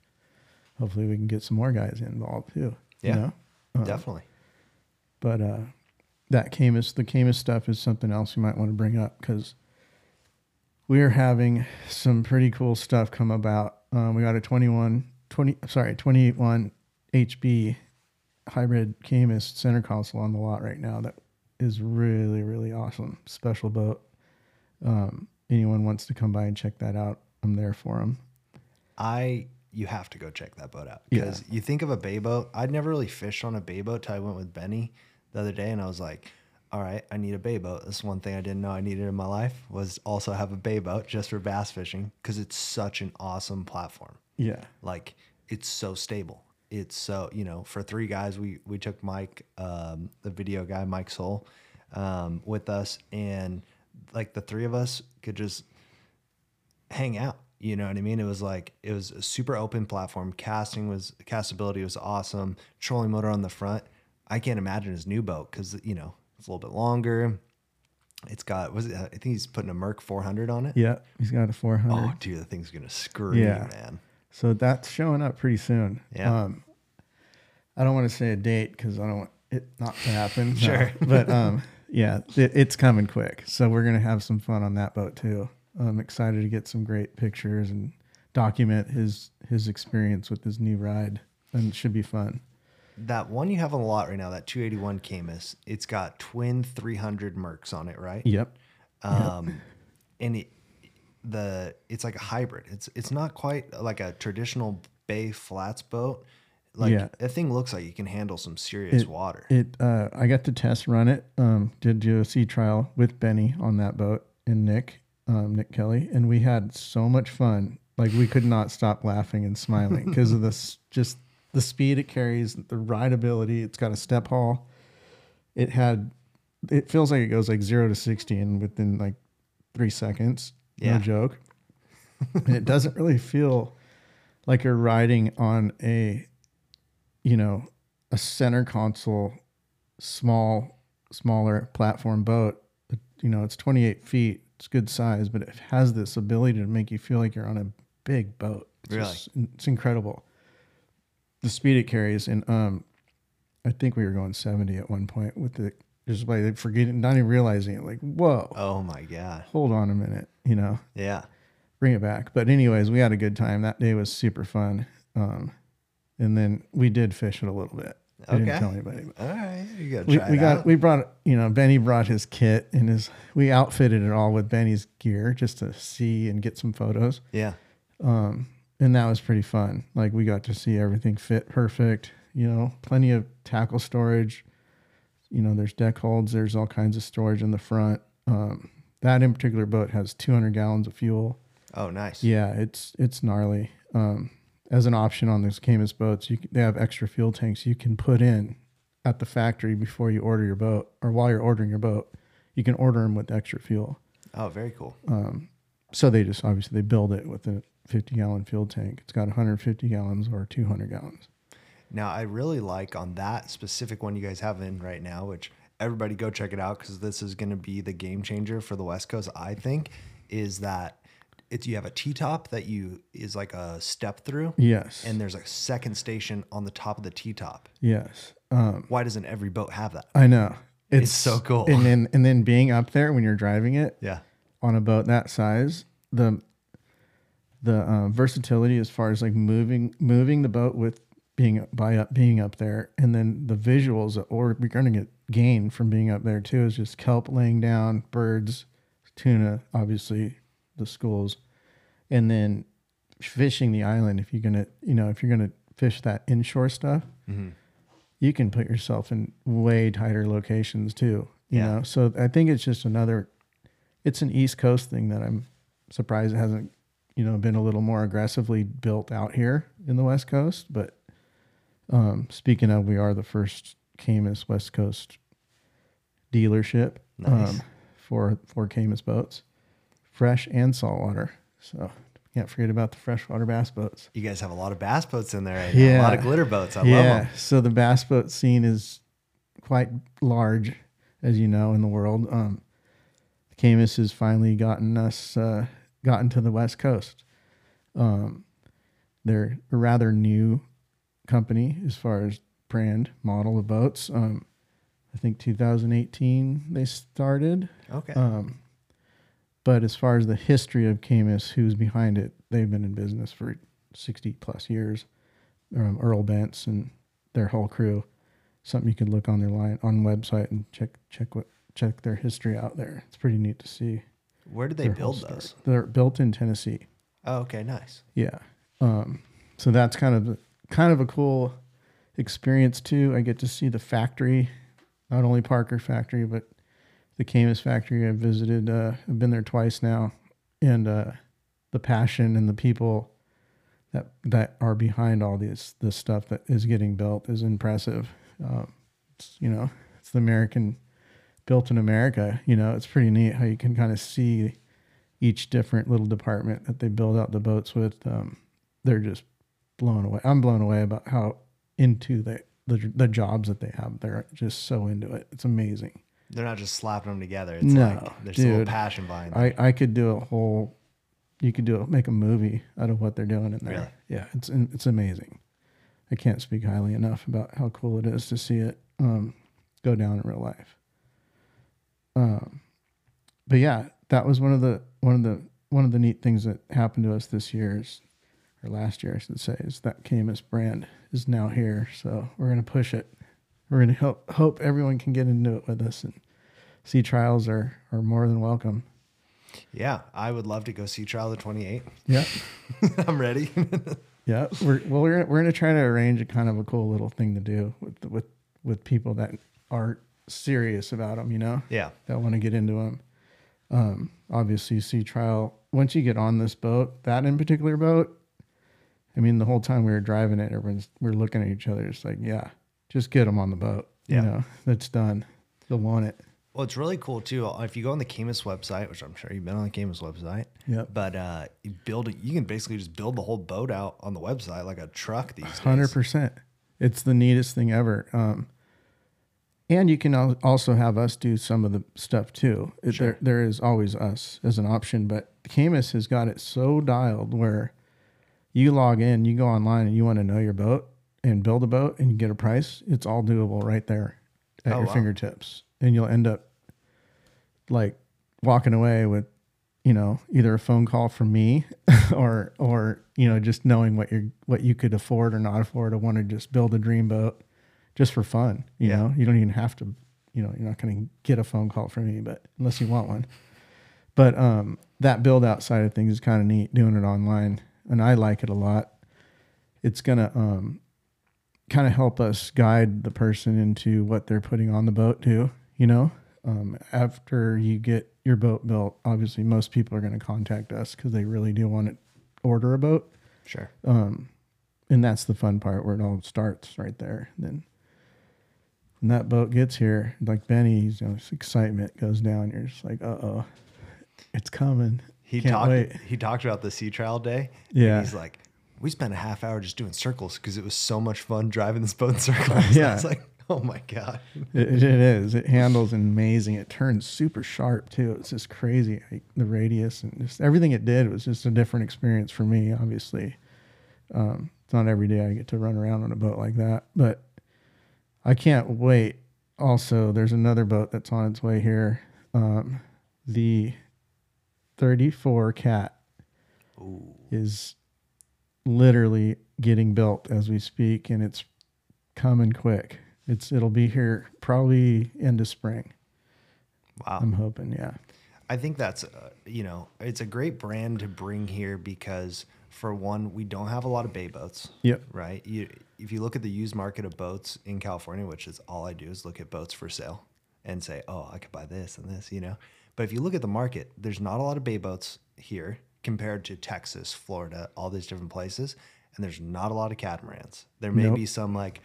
Hopefully, we can get some more guys involved too. Yeah. You know? Uh, Definitely. But uh, that Caymas, the Caymas stuff is something else you might want to bring up because we're having some pretty cool stuff come about. Um, we got a 21, 20, sorry, 281 HB hybrid Caymas center console on the lot right now that is really, really awesome. Special boat. Um, anyone wants to come by and check that out, I'm there for them. I you have to go check that boat out Yeah. because you think of a bay boat. I'd never really fished on a bay boat till I went with Benny the other day, and I was like, "All right, I need a bay boat." This is one thing I didn't know I needed in my life was also have a bay boat just for bass fishing because it's such an awesome platform. Yeah. Like it's so stable. It's so you know for three guys we we took Mike um, the video guy Mike Soul um, with us and like the three of us could just hang out. You know what I mean? It was like it was a super open platform. Casting was castability was awesome. Trolling motor on the front. I can't imagine his new boat because you know it's a little bit longer. It's got was it, I think he's putting a Merc 400 on it. Yeah. He's got a 400. Oh, dude, the thing's gonna scream, Yeah. man. So that's showing up pretty soon. Yeah. Um, I don't want to say a date because I don't want it not to happen. no. Sure. But um, yeah, it, it's coming quick. So we're gonna have some fun on that boat too. I'm excited to get some great pictures and document his his experience with his new ride, and it should be fun. That one you have on the lot right now, that 281 Caymas, it's got twin 300 Mercs on it, right? Yep. Um, and it, the it's like a hybrid. It's it's not quite like a traditional bay flats boat. Like Yeah. that thing looks like you can handle some serious water. It uh, I got to test run it. Um, did do a sea trial with Benny on that boat and Nick, um, Nick Kelly, and we had so much fun. Like we could not stop laughing and smiling because of this just the speed it carries, the rideability. It's got a step hull. It had it feels like it goes like zero to sixty in within like three seconds. Yeah. No joke. and it doesn't really feel like you're riding on a you know a center console small smaller platform boat you know it's 28 feet it's good size but it has this ability to make you feel like you're on a big boat it's Really? just- it's incredible the speed it carries and um i think we were going 70 at one point with the just by forgetting not even realizing it like whoa Oh my god. hold on a minute you know Yeah. bring it back. But anyways, we had a good time. That day was super fun. Um, and then we did fish it a little bit. I Okay. didn't tell anybody. All right. You gotta We, try we it got out. we brought you know Benny brought his kit and his we outfitted it all with Benny's gear just to see and get some photos. yeah. Um, and that was pretty fun. Like we got to see everything fit perfect. You know, plenty of tackle storage. You know, there's deck holds. There's all kinds of storage in the front. Um, that in particular boat has 200 gallons of fuel. Oh, nice. Yeah, it's it's gnarly. Um, as an option on those Caymas boats, you can, they have extra fuel tanks you can put in at the factory before you order your boat, or while you're ordering your boat, you can order them with extra fuel. Oh, very cool. So they just obviously they build it with a 50 gallon fuel tank. It's got 150 gallons or 200 gallons. Now, I really like on that specific one you guys have in right now, which everybody go check it out because this is going to be the game changer for the West Coast. I think is that it's you have a T top that you is like a step through, Yes. and there's a second station on the top of the T top. yes. Um, Why doesn't every boat have that? I know. It's so cool. And then and then being up there when you're driving it, Yeah, on a boat that size, the the uh, versatility as far as like moving moving the boat with being by up being up there, and then the visuals or we're to get gain from being up there too is just kelp laying down, birds, tuna, obviously the schools, and then fishing the island. If you're gonna, you know, if you're gonna fish that inshore stuff, you can put yourself in way tighter locations too. You Yeah. know, so I think it's just another. It's an East Coast thing that I'm surprised it hasn't, you know, been a little more aggressively built out here in the West Coast. But Um, speaking of, we are the first Caymas West Coast dealership Nice. um, for for Caymas boats, fresh and saltwater. So can't forget about the freshwater bass boats. You guys have a lot of bass boats in there. Right now. A lot of glitter boats. I love them. So the bass boat scene is quite large, as you know, in the world. Um, Caymas has finally gotten us uh, gotten to the West Coast. Um, they're a rather new company as far as brand model of boats. Um, I think 2018 they started. Okay. Um, but as far as the history of Caymas, who's behind it, they've been in business for 60 plus years. Um, Earl Bentz and their whole crew. Something you could look on their line on website and check check what check their history out there. It's pretty neat to see. Where did they build those? They're built in Tennessee. Oh, okay. Nice. Yeah. Um, so that's kind of kind of a cool experience too. I get to see the factory, not only Parker factory, but the Caymas factory. I've visited. Uh, I've been there twice now, and uh, the passion and the people that that are behind all this this stuff that is getting built is impressive. Um, you know it's the American built in America. You know it's pretty neat how you can kind of see each different little department that they build out the boats with. Um, they're just blown away. I'm blown away about how into the, the the jobs that they have. They're just so into it. It's amazing. They're not just slapping them together. It's No, like there's a little passion behind it. I I could do a whole. You could do a, make a movie out of what they're doing in there. Really? Yeah, it's it's amazing. I can't speak highly enough about how cool it is to see it um, go down in real life. Um, but yeah, that was one of the one of the one of the neat things that happened to us this year is, or last year I should say, is that Caymas brand is now here. So we're gonna push it. We're gonna help hope everyone can get into it with us and sea trials are are more than welcome. Yeah, I would love to go sea Trial the 28. Yeah. I'm ready. Yeah, we're well. We're we're gonna try to arrange a kind of a cool little thing to do with with with people that are serious about them. You know, yeah. that want to get into them. Um, obviously, sea trial. Once you get on this boat, that in particular boat, I mean, the whole time we were driving it, everyone's we're looking at each other. It's like, yeah, just get them on the boat. Yeah. You know, that's done. They'll want it. Well, it's really cool too. If you go on the Caymas website, which I'm sure you've been on the Caymas website, yeah. but uh, you build it. You can basically just build the whole boat out on the website like a truck these. Hundred percent. It's the neatest thing ever. Um, and you can al- also have us do some of the stuff too. Sure. there, there is always us as an option, but Caymas has got it so dialed where you log in, you go online, and you want to know your boat and build a boat, and you get a price. It's all doable right there at Oh, your wow. fingertips, and you'll end up like walking away with you know either a phone call from me or or you know just knowing what you what you could afford or not afford or want to just build a dream boat just for fun you Yeah. know you don't even have to you know you're not going to get a phone call from me but unless you want one but um that build out side of things is kind of neat doing it online and i like it a lot it's going to um kind of help us guide the person into what they're putting on the boat too you know um, after you get your boat built obviously most people are going to contact us because they really do want to order a boat Sure. um, and that's the fun part where it all starts right there. then when that boat gets here, like Benny's, you know, excitement goes down. You're just like, uh oh, it's coming. He Can't talked. wait. He talked about the sea trial day. Yeah. He's like, we spent a half hour just doing circles because it was so much fun driving this boat in circles. Yeah. It's like, oh my god. It, it is. It handles amazing. It turns super sharp too. It's just crazy. Like, the radius and just everything it did was just a different experience for me. Obviously, um, it's not every day I get to run around on a boat like that, but I can't wait. Also, there's another boat that's on its way here. Um, the 34 Cat is literally getting built as we speak, and it's coming quick. It's it'll be here probably end of spring. Wow. I'm hoping, yeah. I think that's uh, you know it's a great brand to bring here because for one we don't have a lot of bay boats. Yep. Right. You if you look at the used market of boats in California, which is all I do is look at boats for sale and say, oh, I could buy this and this, you know. But if you look at the market, there's not a lot of bay boats here compared to Texas, Florida, all these different places. and there's not a lot of catamarans. There may Nope. be some like,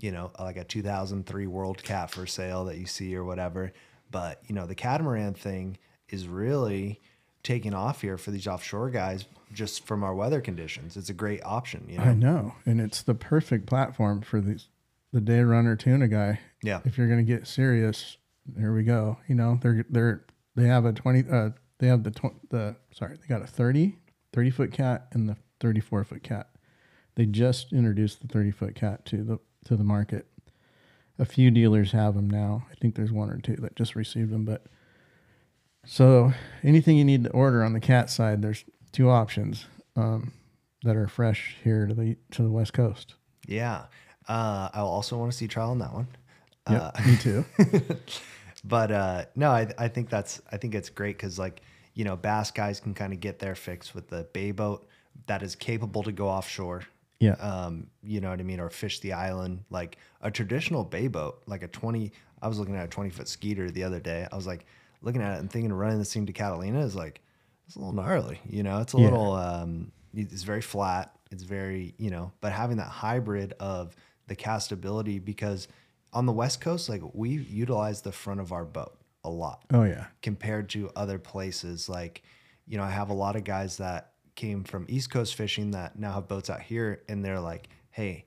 you know, like a 2003 World Cat for sale that you see or whatever. But you know, the catamaran thing is really taking off here for these offshore guys just from our weather conditions. It's a great option. You know, I know, and it's the perfect platform for these the day runner tuna guy. Yeah. If you're gonna get serious, there we go. You know, they're they're they have a twenty. Uh, they have the tw- the sorry, they got a 30, 30 foot cat and the thirty four foot cat. They just introduced the thirty foot cat to the to the market. A few dealers have them now. I think there's one or two that just received them, but. So anything you need to order on the cat side, there's two options um, that are fresh here to the to the west coast. Yeah. Uh, I also want to sea trial on that one. Yeah, me too. but uh, no, I, I think that's I think it's great because like you know bass guys can kind of get their fix with the bay boat that is capable to go offshore. Yeah. Um, you know what I mean, or fish the island like a traditional bay boat, like a twenty. I was looking at a twenty foot skeeter the other day. I was like looking at it and thinking of running this thing to Catalina is like it's a little gnarly. You know, it's a Yeah. little um, it's very flat. It's very you know, but having that hybrid of the castability because on the west coast, like we utilize the front of our boat a lot Oh yeah. compared to other places. Like, you know, I have a lot of guys that came from East Coast fishing that now have boats out here and they're like, hey,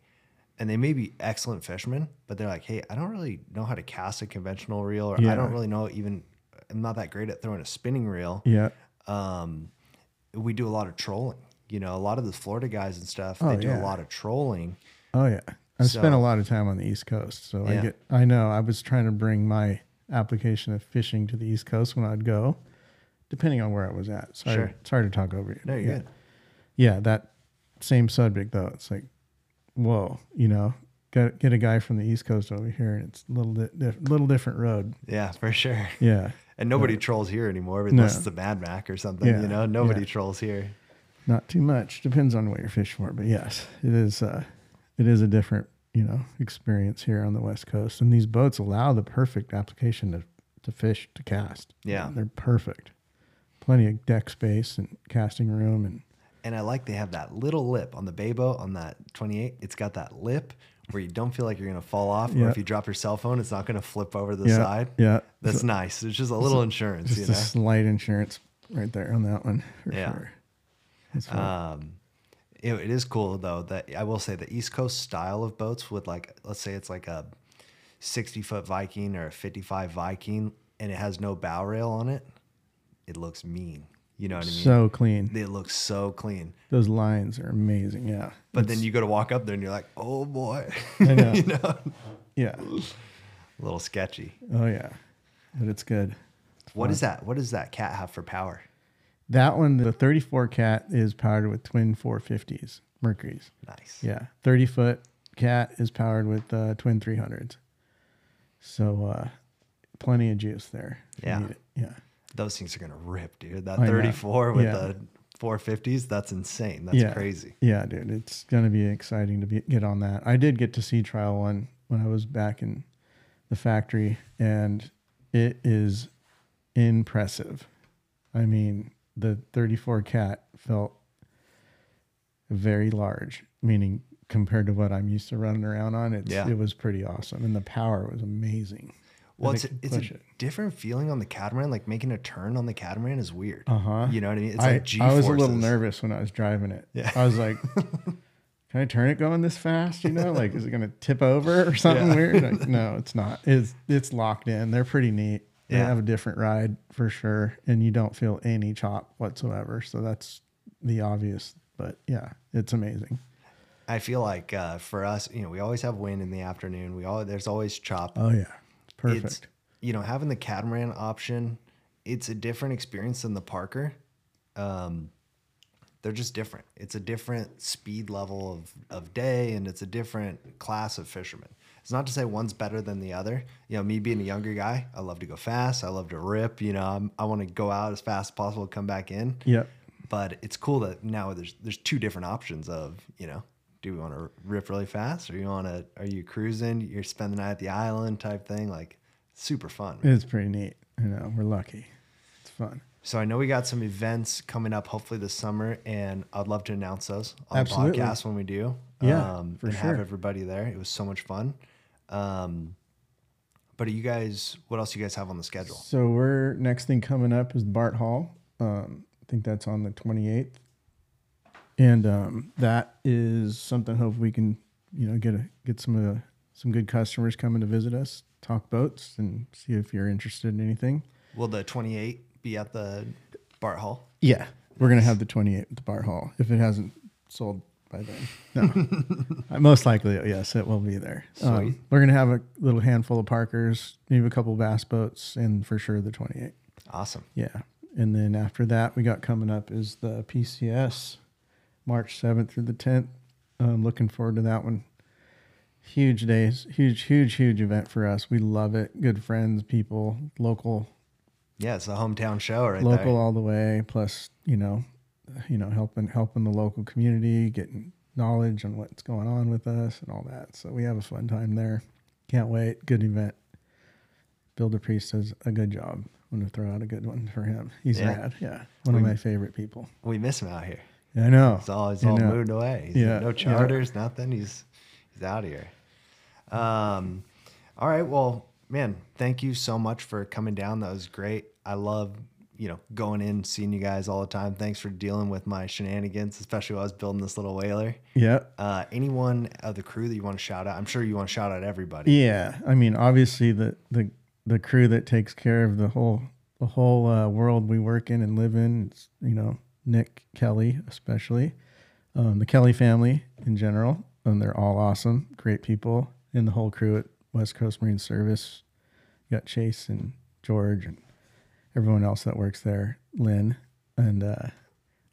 and they may be excellent fishermen, but they're like, hey, I don't really know how to cast a conventional reel, or I don't really know even, I'm not that great at throwing a spinning reel. Yeah. Um, we do a lot of trolling. You know, a lot of the Florida guys and stuff, Oh, they do yeah. a lot of trolling. Oh yeah. I've spent a lot of time on the East Coast, so I get. I know. I was trying to bring my application of fishing to the East Coast when I'd go, depending on where I was at. Sorry, Sure. sorry to talk over you. No, you're yeah. good. Yeah, that same subject though. It's like, whoa, you know, get get a guy from the East Coast over here, and it's a little di- diff- little different road. Yeah, for sure. Yeah. And nobody trolls here anymore unless No. it's a Mad Mac or something. Yeah, You know, nobody yeah. trolls here. Not too much. Depends on what you're fishing for, but yes, it is. Uh, it is a different, you know, experience here on the West Coast, and these boats allow the perfect application to to fish to cast. Yeah. they're perfect. Plenty of deck space and casting room, and And I like they have that little lip on the bay boat on that 28. It's got that lip where you don't feel like you're going to fall off. Or if you drop your cell phone, it's not going to flip over the yeah, side. yeah, That's nice. It's just a little insurance, just you a know? slight insurance right there on that one for Yeah. sure. Um, it, it is cool though that I will say the East Coast style of boats with like, let's say it's like a 60 foot Viking or a 55 Viking and it has no bow rail on it. It looks mean. You know what I mean? so clean. it looks so clean. Those lines are amazing. Yeah, But then you go to walk up there and you're like, oh boy, I know. you know, yeah. a little sketchy. Oh yeah, but it's good. What What is that? What does that cat have for power? That one, the 34 cat is powered with twin 450s, Mercury's. Nice. Yeah, 30 foot cat is powered with uh, twin 300s. So uh, plenty of juice there. Yeah. Yeah. Those things are gonna rip, dude. That I know. 34 with Yeah. the 450s, that's insane. That's yeah. crazy. Yeah, dude. It's going to be exciting to be, get on that. I did get to sea trial one when I was back in the factory, and it is impressive. I mean, the 34 cat felt very large, meaning compared to what I'm used to running around on, it's, Yeah. it was pretty awesome. And the power was amazing. Well, it's a, it's a it. different feeling on the catamaran. Like making a turn on the catamaran is weird. Uh-huh. You know what I mean? It's I, like G I was a little nervous when I was driving it. Yeah. I was like, can I turn it going this fast? You know, like, is it going to tip over or something Yeah. weird? Like, no, it's not. It's, it's locked in. They're pretty neat. They Yeah. have a different ride for sure. And you don't feel any chop whatsoever. So that's the obvious, but yeah, it's amazing. I feel like uh, for us, you know, we always have wind in the afternoon. We all there's always chop. Oh yeah. Perfect. It's you know having the catamaran option. It's a different experience than the Parker. Um, they're just different. It's a different speed level of, of day, and it's a different class of fishermen. It's not to say one's better than the other. You know, me being a younger guy, I love to go fast. I love to rip. You know, I'm, I want to go out as fast as possible, come back in. yep. But it's cool that now there's there's two different options of you know, do we want to rip really fast, or you want to? Are you cruising? You're spending the night at the island type thing, like super fun. man. It's pretty neat. You know, we're lucky. It's fun. So I know we got some events coming up, hopefully this summer, and I'd love to announce those on Absolutely. the podcast when we do. um, Yeah, for and have everybody there. It was so much fun. Um, but you guys, what else you guys have on the schedule? So we're next thing coming up is Bart Hall. Um, I think that's on the 28th, and um, that is something. Hope we can, you know, get a get some of the, some good customers coming to visit us, talk boats, and see if you're interested in anything. Will the 28 be at the Bart Hall? Yeah, we're gonna have the 28th at the Bart Hall if it hasn't sold by then. No, most likely yes, it will be there. Um, we're gonna have a little handful of Parkers, maybe a couple of bass boats, and for sure the 28th. Awesome. Yeah. And then after that, we got coming up is the PCS, March 7th through the 10th. Um, looking forward to that one. Huge days, huge, huge, huge event for us. We love it. Good friends, people, local, Yeah, it's a hometown show right local there. all the way. Plus, you know, you know, helping helping the local community, getting knowledge on what's going on with us and all that. So we have a fun time there. Can't wait. Good event. Builder Priest does a good job. I'm gonna throw out a good one for him. He's Yeah. rad. Yeah, one of my favorite people. We miss him out here. I know. He's all, he's all moved away. He's Yeah, no yeah. charters, nothing. He's he's out of here. Um, all right. Well, man, thank you so much for coming down. That was great. I love you know going in, seeing you guys all the time. Thanks for dealing with my shenanigans, especially while I was building this little whaler. Yeah. Uh, anyone of the crew that you want to shout out? I'm sure you want to shout out everybody. Yeah. I mean, obviously the the the crew that takes care of the whole the whole uh, world we work in and live in. It's you know Nick Kelly especially, um, the Kelly family in general, and they're all awesome, great people, and the whole crew at West Coast Marine Service. You got Chase and George and everyone else that works there, Lynn, and uh, I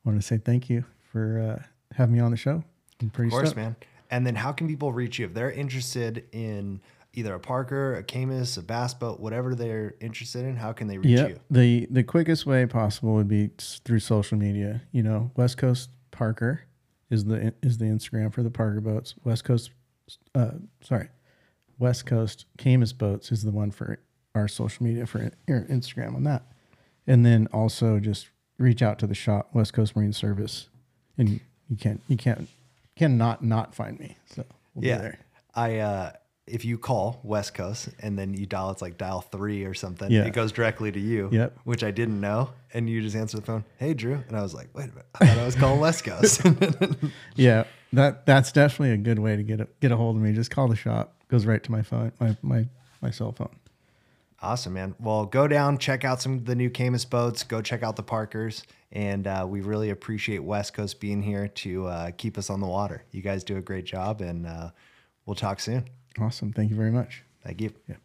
want to say thank you for uh, having me on the show. I'm pretty Of course, stoked. man. And then how can people reach you if they're interested in either a Parker, a Caymas, a bass boat, whatever they're interested in? How can they reach Yeah, you? the the quickest way possible would be through social media. You know, West Coast Parker is the is the Instagram for the Parker boats. West Coast, uh, sorry, West Coast Caymas boats is the one for our social media for in- Instagram on that, and then also just reach out to the shop West Coast Marine Service, and you can't you can't cannot not find me. So we'll Yeah. be there. I uh if you call West Coast and then you dial it's like dial three or something, Yeah. it goes directly to you. Yep. Which I didn't know. And you just answer the phone, Hey Drew. And I was like, wait a minute. I thought I was calling West Coast. Yeah, that that's definitely a good way to get a, get a hold of me. Just call the shop. Goes right to my phone, my my my cell phone. Awesome, man. Well, go down, check out some of the new Caymas boats, go check out the Parkers. And uh, we really appreciate West Coast being here to uh, keep us on the water. You guys do a great job and uh, we'll talk soon. Awesome. Thank you very much. Thank you. Yeah.